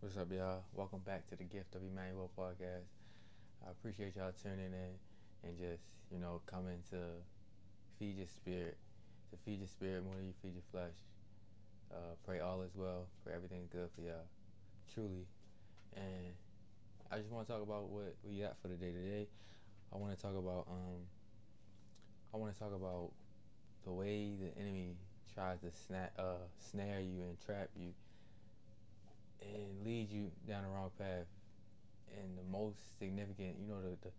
What's up, y'all? Welcome back to the Gift of Emmanuel podcast. I appreciate y'all tuning in and just, you know, coming to feed your spirit, to feed your spirit more than you feed your flesh. Uh, pray all is well. Pray everything's good for y'all. Truly. And I just want to talk about what we got for the day today. I want to talk about, um, I want to talk about the way the enemy tries to snap, uh, snare you and trap you and lead you down the wrong path. And the most significant, you know, the the,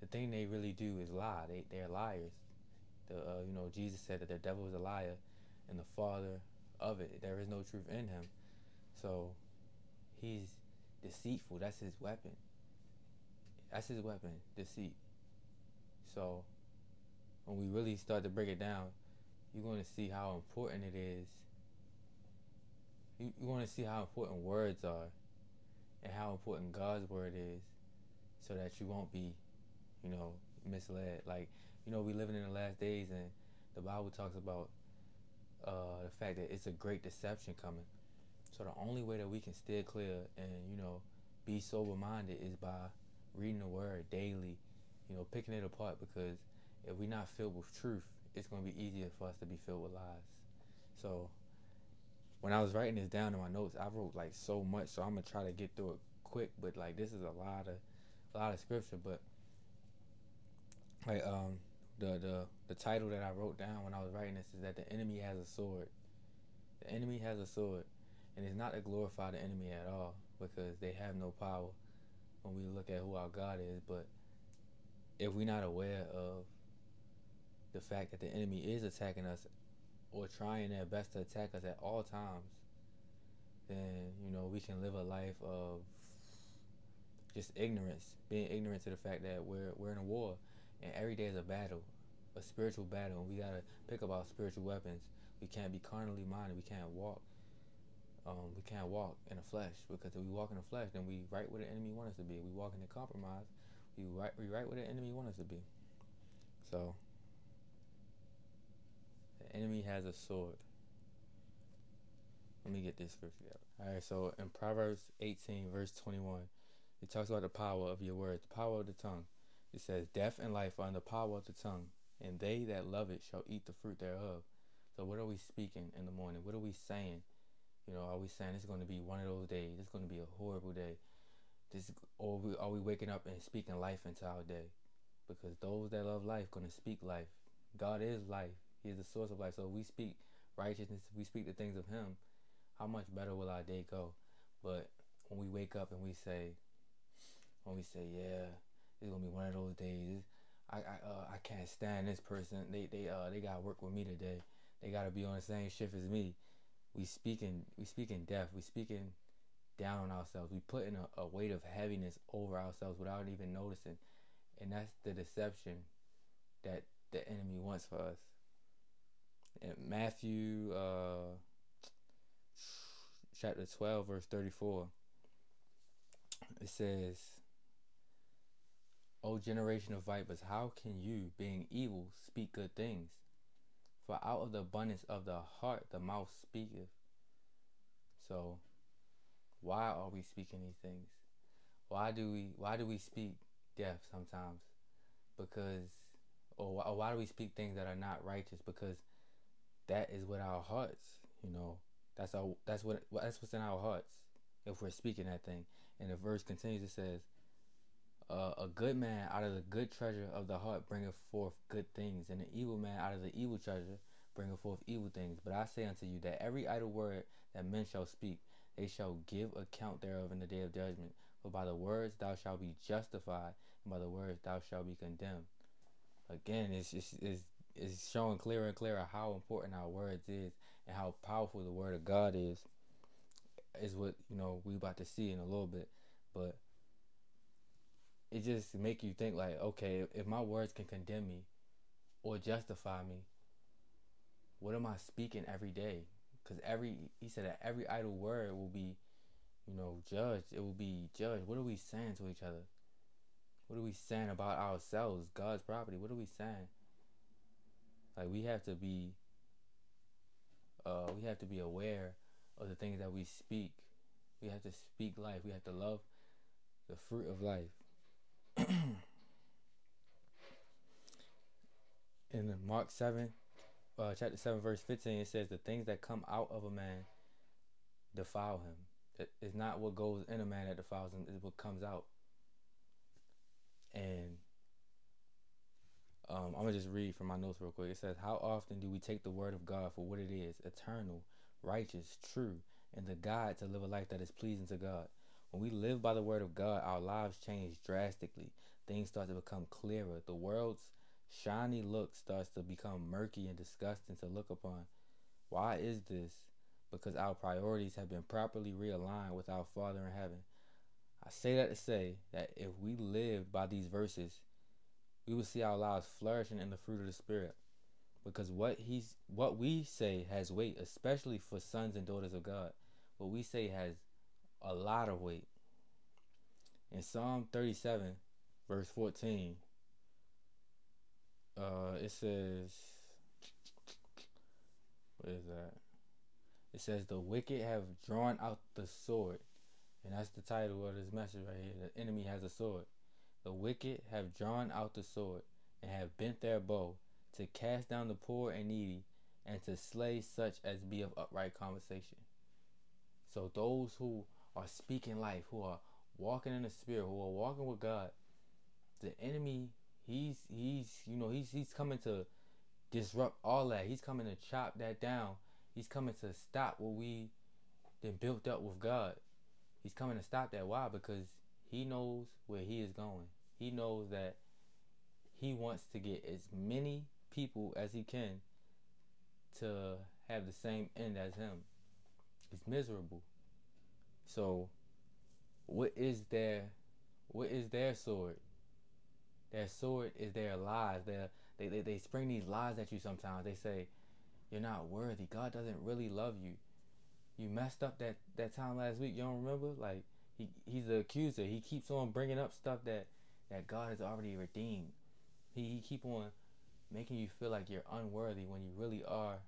the thing they really do is lie. They they're liars. The uh, you know Jesus said that the devil is a liar, and the father of it. There is no truth in him. So he's deceitful. That's his weapon. That's his weapon, deceit. So when we really start to break it down, you're going to see how important it is you, you want to see how important words are and how important God's word is so that you won't be, you know, misled. Like, you know, we living in the last days and the Bible talks about uh, the fact that it's a great deception coming. So the only way that we can steer clear and, you know, be sober minded is by reading the word daily, you know, picking it apart because if we're not filled with truth, it's going to be easier for us to be filled with lies. So when I was writing this down in my notes, I wrote like so much, so I'm gonna try to get through it quick. But like this is a lot of a lot of scripture, but like um the the the title that I wrote down when I was writing this is that the enemy has a sword. The enemy has a sword, and it's not to glorify the enemy at all because they have no power when we look at who our God is. But if we're not aware of the fact that the enemy is attacking us or trying their best to attack us at all times, then you know we can live a life of just ignorance, being ignorant to the fact that we're we're in a war, and every day is a battle, a spiritual battle, and we gotta pick up our spiritual weapons. We can't be carnally minded. We can't walk. Um, we can't walk in the flesh because if we walk in the flesh, then we right where the enemy wants us to be. We walk in the compromise, we right we right where the enemy wants us to be. So enemy has a sword. Let me get this scripture out. All right, so in Proverbs 18, verse 21, it talks about the power of your words, the power of the tongue. It says, Death and life are in the power of the tongue, and they that love it shall eat the fruit thereof. So, what are we speaking in the morning? What are we saying? You know, are we saying it's going to be one of those days? It's going to be a horrible day. This, or we, are we waking up and speaking life into our day? Because those that love life going to speak life. God is life. He is the source of life. So we speak righteousness, we speak the things of Him. How much better will our day go? But when we wake up and we say, when we say, yeah, it's gonna be one of those days. I I uh, I can't stand this person. They they uh they gotta work with me today. They gotta be on the same shift as me. We speaking we speaking death. We speaking down on ourselves. We putting a, a weight of heaviness over ourselves without even noticing, and that's the deception that the enemy wants for us. Matthew uh, chapter 12, verse 34, it says, O generation of vipers, how can you, being evil, speak good things? For out of the abundance of the heart the mouth speaketh. So, why are we speaking these things? Why do we why do we speak death sometimes? Because or or why do we speak things that are not righteous? Because that is what our hearts, you know, that's our that's what that's what's in our hearts if we're speaking that thing. And the verse continues. It says, uh, "A good man out of the good treasure of the heart bringeth forth good things, and an evil man out of the evil treasure bringeth forth evil things. But I say unto you that every idle word that men shall speak, they shall give account thereof in the day of judgment. For by the words thou shalt be justified, and by the words thou shalt be condemned." Again, it's just it's is showing clearer and clearer how important our words is and how powerful the word of God is. Is what you know we about to see in a little bit, but it just make you think like, okay, if my words can condemn me or justify me, what am I speaking every day? Because every he said that every idle word will be, you know, judged. It will be judged. What are we saying to each other? What are we saying about ourselves, God's property? What are we saying? Like we have to be uh, we have to be aware of the things that we speak We have to speak life. We have to love the fruit of life. In Mark 7, uh, chapter 7, verse 15, it says, The things that come out of a man defile him. It's not what goes in a man that defiles him, it's what comes out. And um, I'm to just read from my notes real quick. It says, How often do we take the word of God for what it is eternal, righteous, true, and the guide to live a life that is pleasing to God? When we live by the word of God, our lives change drastically. Things start to become clearer. The world's shiny look starts to become murky and disgusting to look upon. Why is this? Because our priorities have been properly realigned with our Father in heaven. I say that to say that if we live by these verses, we will see our lives flourishing in the fruit of the Spirit. Because what he's what we say has weight, especially for sons and daughters of God. What we say has a lot of weight. In Psalm 37, verse 14, uh, it says, what is that? It says, The wicked have drawn out the sword. And that's the title of this message right here. The enemy has a sword. The wicked have drawn out the sword and have bent their bow to cast down the poor and needy and to slay such as be of upright conversation. So those who are speaking life, who are walking in the spirit, who are walking with God, the enemy, he's he's you know he's he's coming to disrupt all that. He's coming to chop that down. He's coming to stop what we then built up with God. He's coming to stop that. Why? Because he knows where he is going. He knows that he wants to get as many people as he can to have the same end as him. It's miserable. So, what is their, what is their sword? Their sword is their lies. Their, they, they, they spring these lies at you sometimes. They say, you're not worthy. God doesn't really love you. You messed up that, that time last week. You don't remember? Like, he, he's the accuser. He keeps on bringing up stuff that, that God has already redeemed. He, he keep on making you feel like you're unworthy when you really are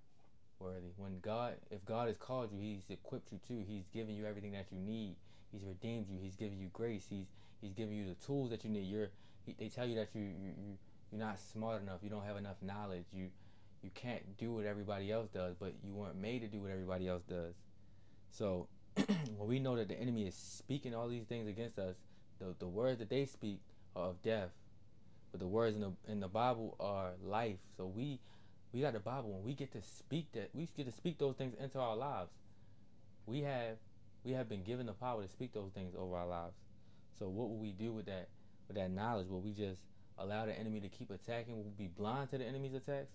worthy. When God, if God has called you, He's equipped you too. He's given you everything that you need. He's redeemed you. He's given you grace. He's He's giving you the tools that you need. You're he, they tell you that you you you you're not smart enough. You don't have enough knowledge. You you can't do what everybody else does, but you weren't made to do what everybody else does. So when we know that the enemy is speaking all these things against us, the the words that they speak of death, but the words in the in the Bible are life. So we we got the Bible and we get to speak that we get to speak those things into our lives. We have we have been given the power to speak those things over our lives. So what will we do with that with that knowledge? Will we just allow the enemy to keep attacking? Will we be blind to the enemy's attacks?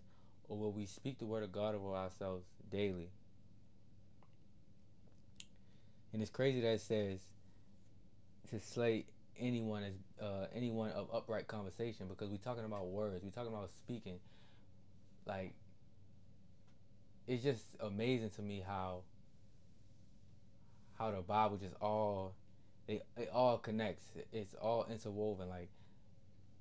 Or will we speak the word of God over ourselves daily? And it's crazy that it says to slay anyone is uh, anyone of upright conversation because we're talking about words, we're talking about speaking like it's just amazing to me how how the Bible just all it, it all connects. It's all interwoven. Like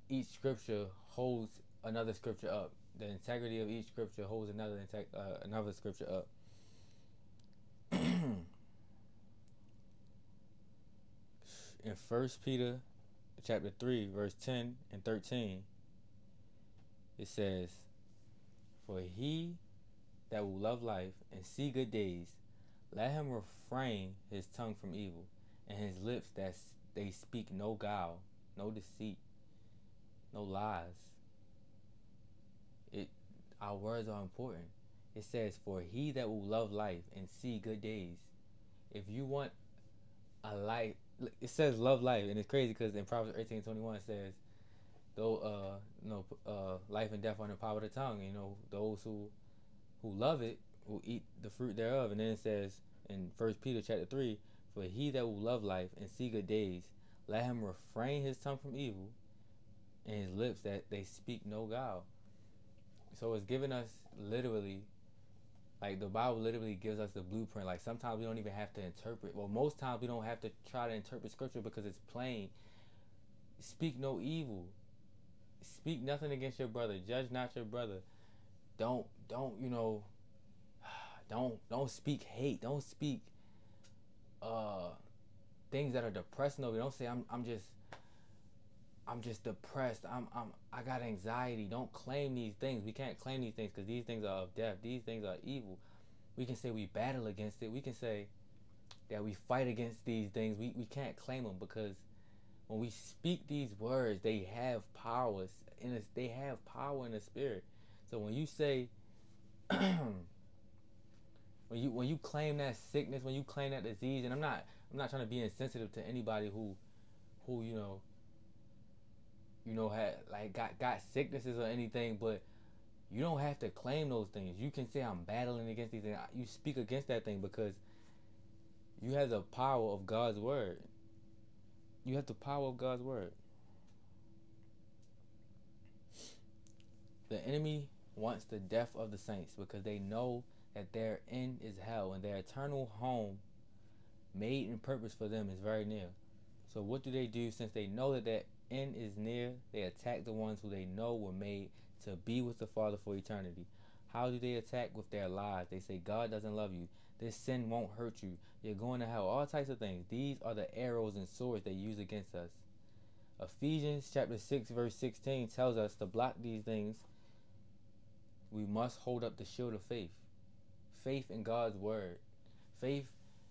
each scripture holds another scripture up. The integrity of each scripture holds another uh, another scripture up. In First Peter, chapter three, verse ten and thirteen, it says, for he that will love life and see good days, let him refrain his tongue from evil, and his lips that they speak no guile, no deceit, no lies. It our words are important. It says, For he that will love life and see good days. If you want a life it says love life and it's crazy because in Proverbs eighteen twenty one it says though uh you know uh life and death are in the power of the tongue you know those who who love it will eat the fruit thereof and then it says in first peter chapter 3 for he that will love life and see good days let him refrain his tongue from evil and his lips that they speak no guile. So it's giving us literally like the bible literally gives us the blueprint like sometimes we don't even have to interpret well most times we don't have to try to interpret scripture because it's plain speak no evil speak nothing against your brother. Judge not your brother. Don't don't you know? Don't don't speak hate. Don't speak uh things that are depressing over. Don't say I'm I'm just I'm just depressed. I'm I'm I got anxiety. Don't claim these things. We can't claim these things because these things are of death. These things are evil. We can say we battle against it. We can say that we fight against these things. We we can't claim them because when we speak these words, they have powers in. They have power in the spirit. So when you say when you when you claim that sickness, when you claim that disease, and I'm not I'm not trying to be insensitive to anybody who who you know you know had like got got sicknesses or anything, but you don't have to claim those things. You can say I'm battling against these things. You speak against that thing because you have the power of God's word. You have the power of God's word. The enemy wants the death of the saints because they know that their end is hell and their eternal home made and purpose for them is very near. So what do they do since they know that that end is near? They attack the ones who they know were made to be with the Father for eternity. How do they attack with their lies? They say God doesn't love you. This sin won't hurt you. You're going to hell. All types of things. These are the arrows and swords they use against us. Ephesians chapter 6 verse 16 tells us to block these things we must hold up the shield of faith. Faith in God's word. Faith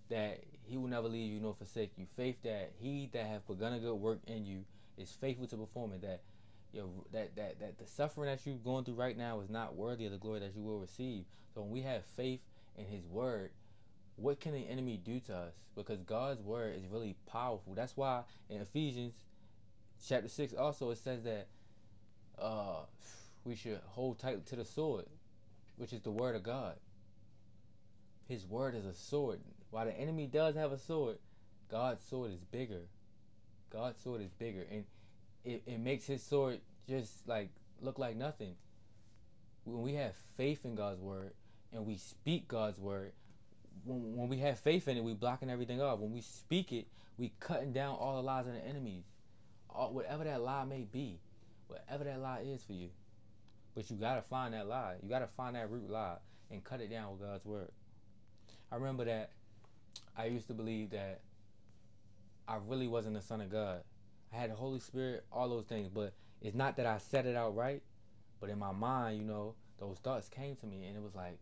that he will never leave you nor forsake you. Faith that he that hath begun a good work in you is faithful to perform it. That know, that, that that the suffering that you're going through right now is not worthy of the glory that you will receive. So when we have faith in his word, what can the enemy do to us? Because God's word is really powerful. That's why in Ephesians chapter six also it says that uh we should hold tight to the sword, which is the word of God. His word is a sword. While the enemy does have a sword, God's sword is bigger. God's sword is bigger. And it, it makes his sword just like look like nothing. When we have faith in God's word and we speak God's word, when, when we have faith in it, we blocking everything off. When we speak it, we cutting down all the lies of the enemies. All, whatever that lie may be, whatever that lie is for you. But you gotta find that lie. You gotta find that root lie and cut it down with God's word. I remember that I used to believe that I really wasn't the son of God. I had the Holy Spirit, all those things, but it's not that I said it out right, but in my mind, you know, those thoughts came to me and it was like,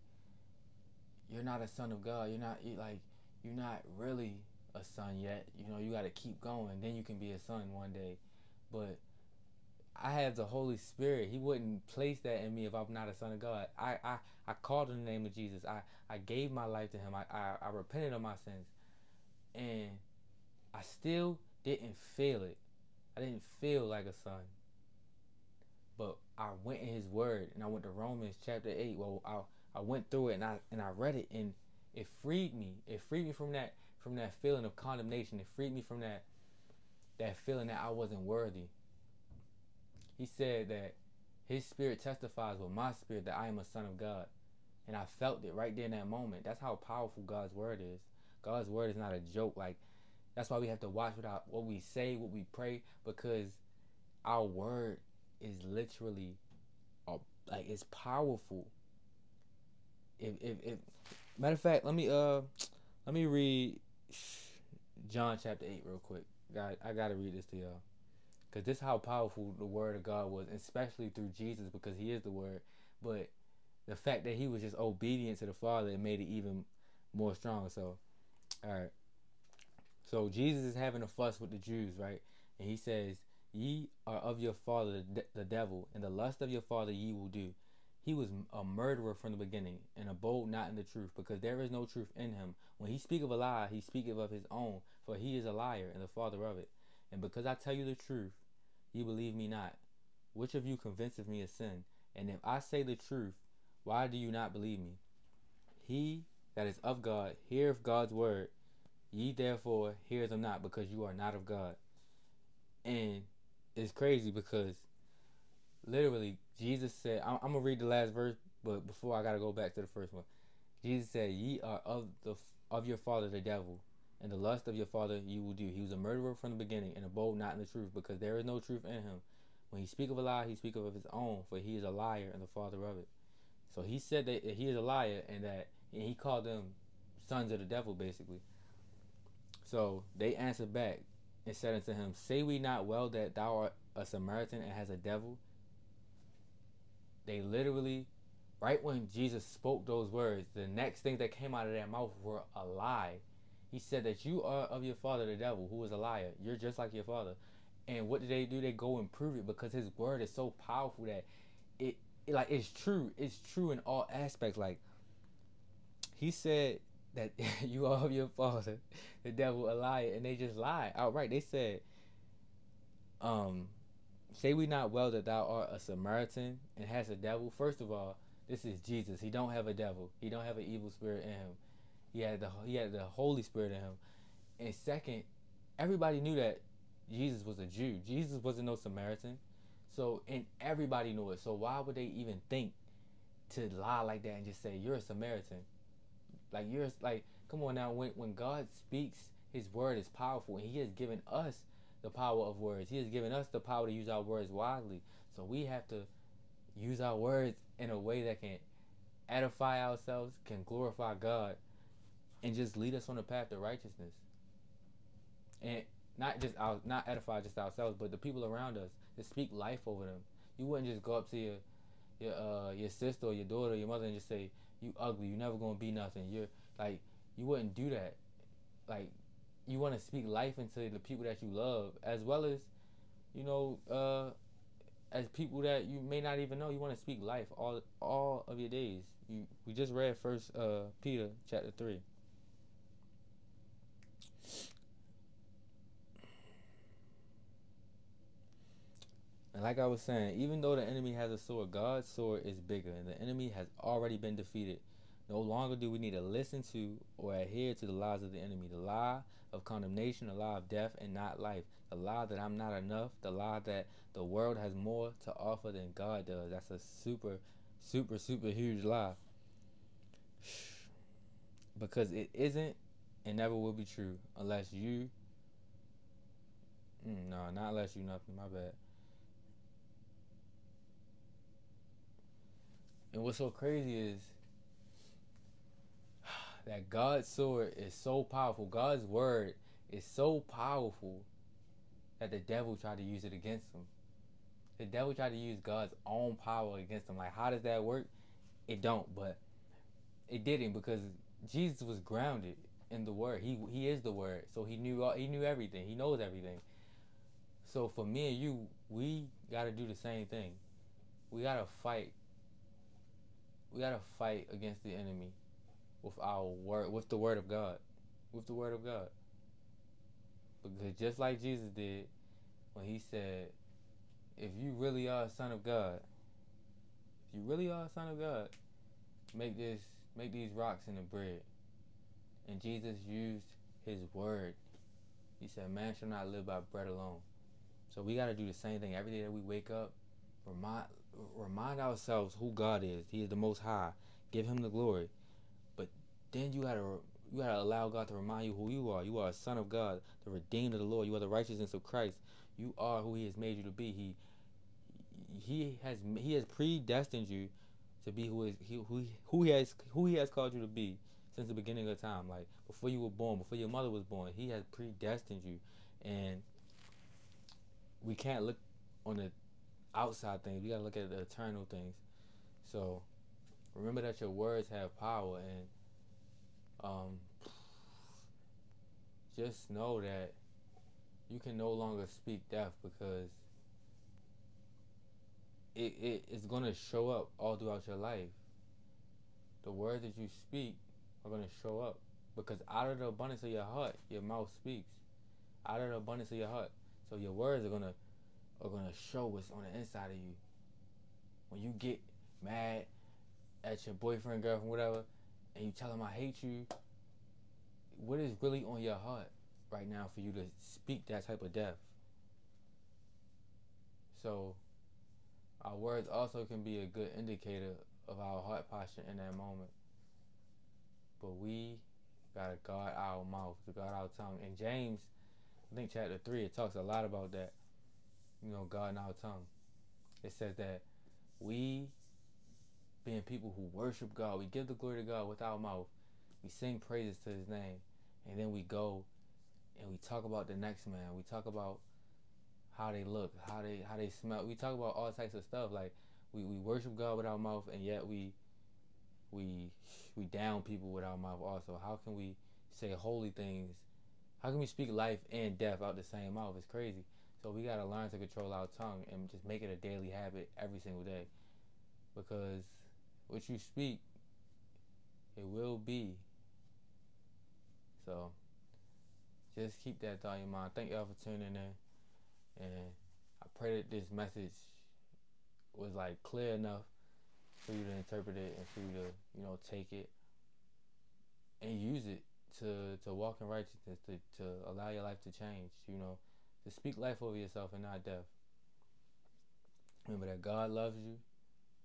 You're not a son of God. You're not you like you're not really a son yet. You know, you gotta keep going, then you can be a son one day. But I have the Holy Spirit. He wouldn't place that in me if I'm not a son of God. I, I, I called in the name of Jesus. I, I gave my life to him. I, I, I repented of my sins. And I still didn't feel it. I didn't feel like a son. But I went in his word and I went to Romans chapter 8. Well, I, I went through it and I and I read it and it freed me. It freed me from that from that feeling of condemnation. It freed me from that that feeling that I wasn't worthy he said that his spirit testifies with my spirit that I am a son of God. And I felt it right there in that moment. That's how powerful God's word is. God's word is not a joke. Like that's why we have to watch what, our, what we say, what we pray, because our word is literally, like it's powerful. If, if, if matter of fact, let me uh, let me read John chapter eight real quick. God, I gotta read this to y'all. Because this is how powerful the word of God was, especially through Jesus, because he is the word. But the fact that he was just obedient to the Father, it made it even more strong. So, all right. So Jesus is having a fuss with the Jews, right? And he says, Ye are of your father, the devil, and the lust of your father ye will do. He was a murderer from the beginning, and abode not in the truth, because there is no truth in him. When he speak of a lie, he speaketh of his own, for he is a liar and the father of it. And because I tell you the truth, ye believe me not. Which of you convinceth me of sin? And if I say the truth, why do you not believe me? He that is of God heareth God's word. Ye therefore hear them not, because you are not of God. And it's crazy because literally Jesus said, I'm, I'm gonna read the last verse, but before I gotta go back to the first one. Jesus said, "Ye are of the of your father the devil, and the lust of your father you will do. He was a murderer from the beginning, and abode not in the truth, because there is no truth in him. When he speak of a lie, he speak of his own, for he is a liar and the father of it. So he said that he is a liar, and that and he called them sons of the devil, basically. So they answered back and said unto him, Say we not well that thou art a Samaritan and has a devil? They literally, right when Jesus spoke those words, the next thing that came out of their mouth were a lie. He said that you are of your father, the devil, who is a liar. You're just like your father. And what do they do? They go and prove it because his word is so powerful that it, it like it's true. It's true in all aspects. Like he said that you are of your father, the devil, a liar, and they just lie outright. They said, um, say we not well that thou art a Samaritan and has a devil. First of all, this is Jesus. He don't have a devil. He don't have an evil spirit in him. He had the he had the Holy Spirit in him. And second, everybody knew that Jesus was a Jew. Jesus wasn't no Samaritan. So and everybody knew it. So why would they even think to lie like that and just say you're a Samaritan? Like you're like come on now when when God speaks his word is powerful and he has given us the power of words. He has given us the power to use our words wisely. So we have to use our words in a way that can edify ourselves, can glorify God, and just lead us on the path to righteousness. And not just our, not edify just ourselves, but the people around us. To speak life over them. You wouldn't just go up to your your uh, your sister or your daughter or your mother and just say you ugly. You never gonna be nothing. You're like you wouldn't do that. Like you want to speak life into the people that you love, as well as you know uh, as people that you may not even know. You want to speak life all all of your days. You we just read First uh, Peter chapter three. And like I was saying, even though the enemy has a sword, God's sword is bigger, and the enemy has already been defeated. No longer do we need to listen to or adhere to the lies of the enemy. The lie of condemnation, the lie of death and not life. The lie that I'm not enough, the lie that the world has more to offer than God does. That's a super, super, super huge lie. Because it isn't and never will be true unless you. Mm, no, not unless you nothing. My bad. And what's so crazy is that God's sword is so powerful. God's word is so powerful that the devil tried to use it against him. The devil tried to use God's own power against him. Like, how does that work? It don't, but it didn't because Jesus was grounded in the word. He he is the word, so he knew he knew everything. He knows everything. So for me and you, we got to do the same thing. We got to fight we gotta fight against the enemy with our word, with the word of God, with the word of God. Because just like Jesus did when he said, if you really are a son of God, if you really are a son of God, make this, make these rocks into bread. And Jesus used his word. He said, man shall not live by bread alone. So we got to do the same thing every day that we wake up. Remind, remind ourselves who God is. He is the Most High. Give Him the glory. But then you gotta you gotta allow God to remind you who you are. You are a son of God, the redeemed of the Lord. You are the righteousness of Christ. You are who He has made you to be. He He has He has predestined you to be who is he, who who He has who He has called you to be since the beginning of time. Like before you were born, before your mother was born, He has predestined you, and we can't look on the outside things. We gotta look at the eternal things. So remember that your words have power, and um, just know that you can no longer speak death because it, it it's gonna show up all throughout your life. The words that you speak are gonna show up because out of the abundance of your heart, your mouth speaks. Out of the abundance of your heart, so your words are gonna are gonna show what's on the inside of you. When you get mad at your boyfriend, girlfriend, whatever, and you tell them I hate you, what is really on your heart right now for you to speak that type of death? So our words also can be a good indicator of our heart posture in that moment. But we gotta guard our mouth, to guard our tongue. And James, I think chapter three, it talks a lot about that you know, God in our tongue. It says that we, being people who worship God, we give the glory to God with our mouth. We sing praises to His name, and then we go and we talk about the next man. We talk about how they look, how they how they smell. We talk about all types of stuff. Like we, we worship God with our mouth, and yet we we we down people with our mouth also. How can we say holy things? How can we speak life and death out the same mouth? It's crazy. So we gotta learn to control our tongue and just make it a daily habit every single day. Because what you speak, it will be. So just keep that thought in mind. Thank y'all for tuning in. And I pray that this message was like clear enough for you to interpret it and for you to, you know, take it and use it to to walk in righteousness, to, to allow your life to change, you know, to speak life over yourself and not death. Remember that God loves you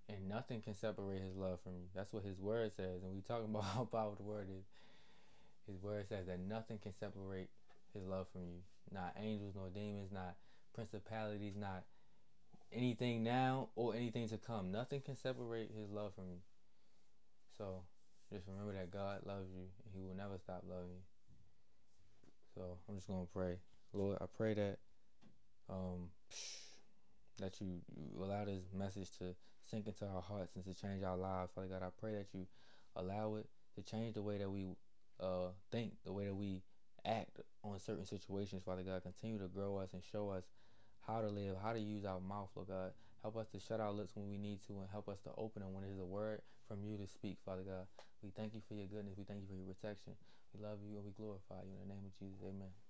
and nothing can separate his love from you. That's what his word says. And we talking about how powerful the word is. His word says that nothing can separate his love from you. Not angels, nor demons, not principalities, not anything now or anything to come. Nothing can separate his love from you. So just remember that God loves you and he will never stop loving you. So I'm just gonna pray. Lord, I pray that um that you, you allow this message to sink into our hearts and to change our lives. Father God, I pray that you allow it to change the way that we uh, think, the way that we act on certain situations. Father God, continue to grow us and show us how to live, how to use our mouth, Lord God. Help us to shut our lips when we need to and help us to open them when there's a word from you to speak, Father God. We thank you for your goodness. We thank you for your protection. We love you and we glorify you. In the name of Jesus, amen.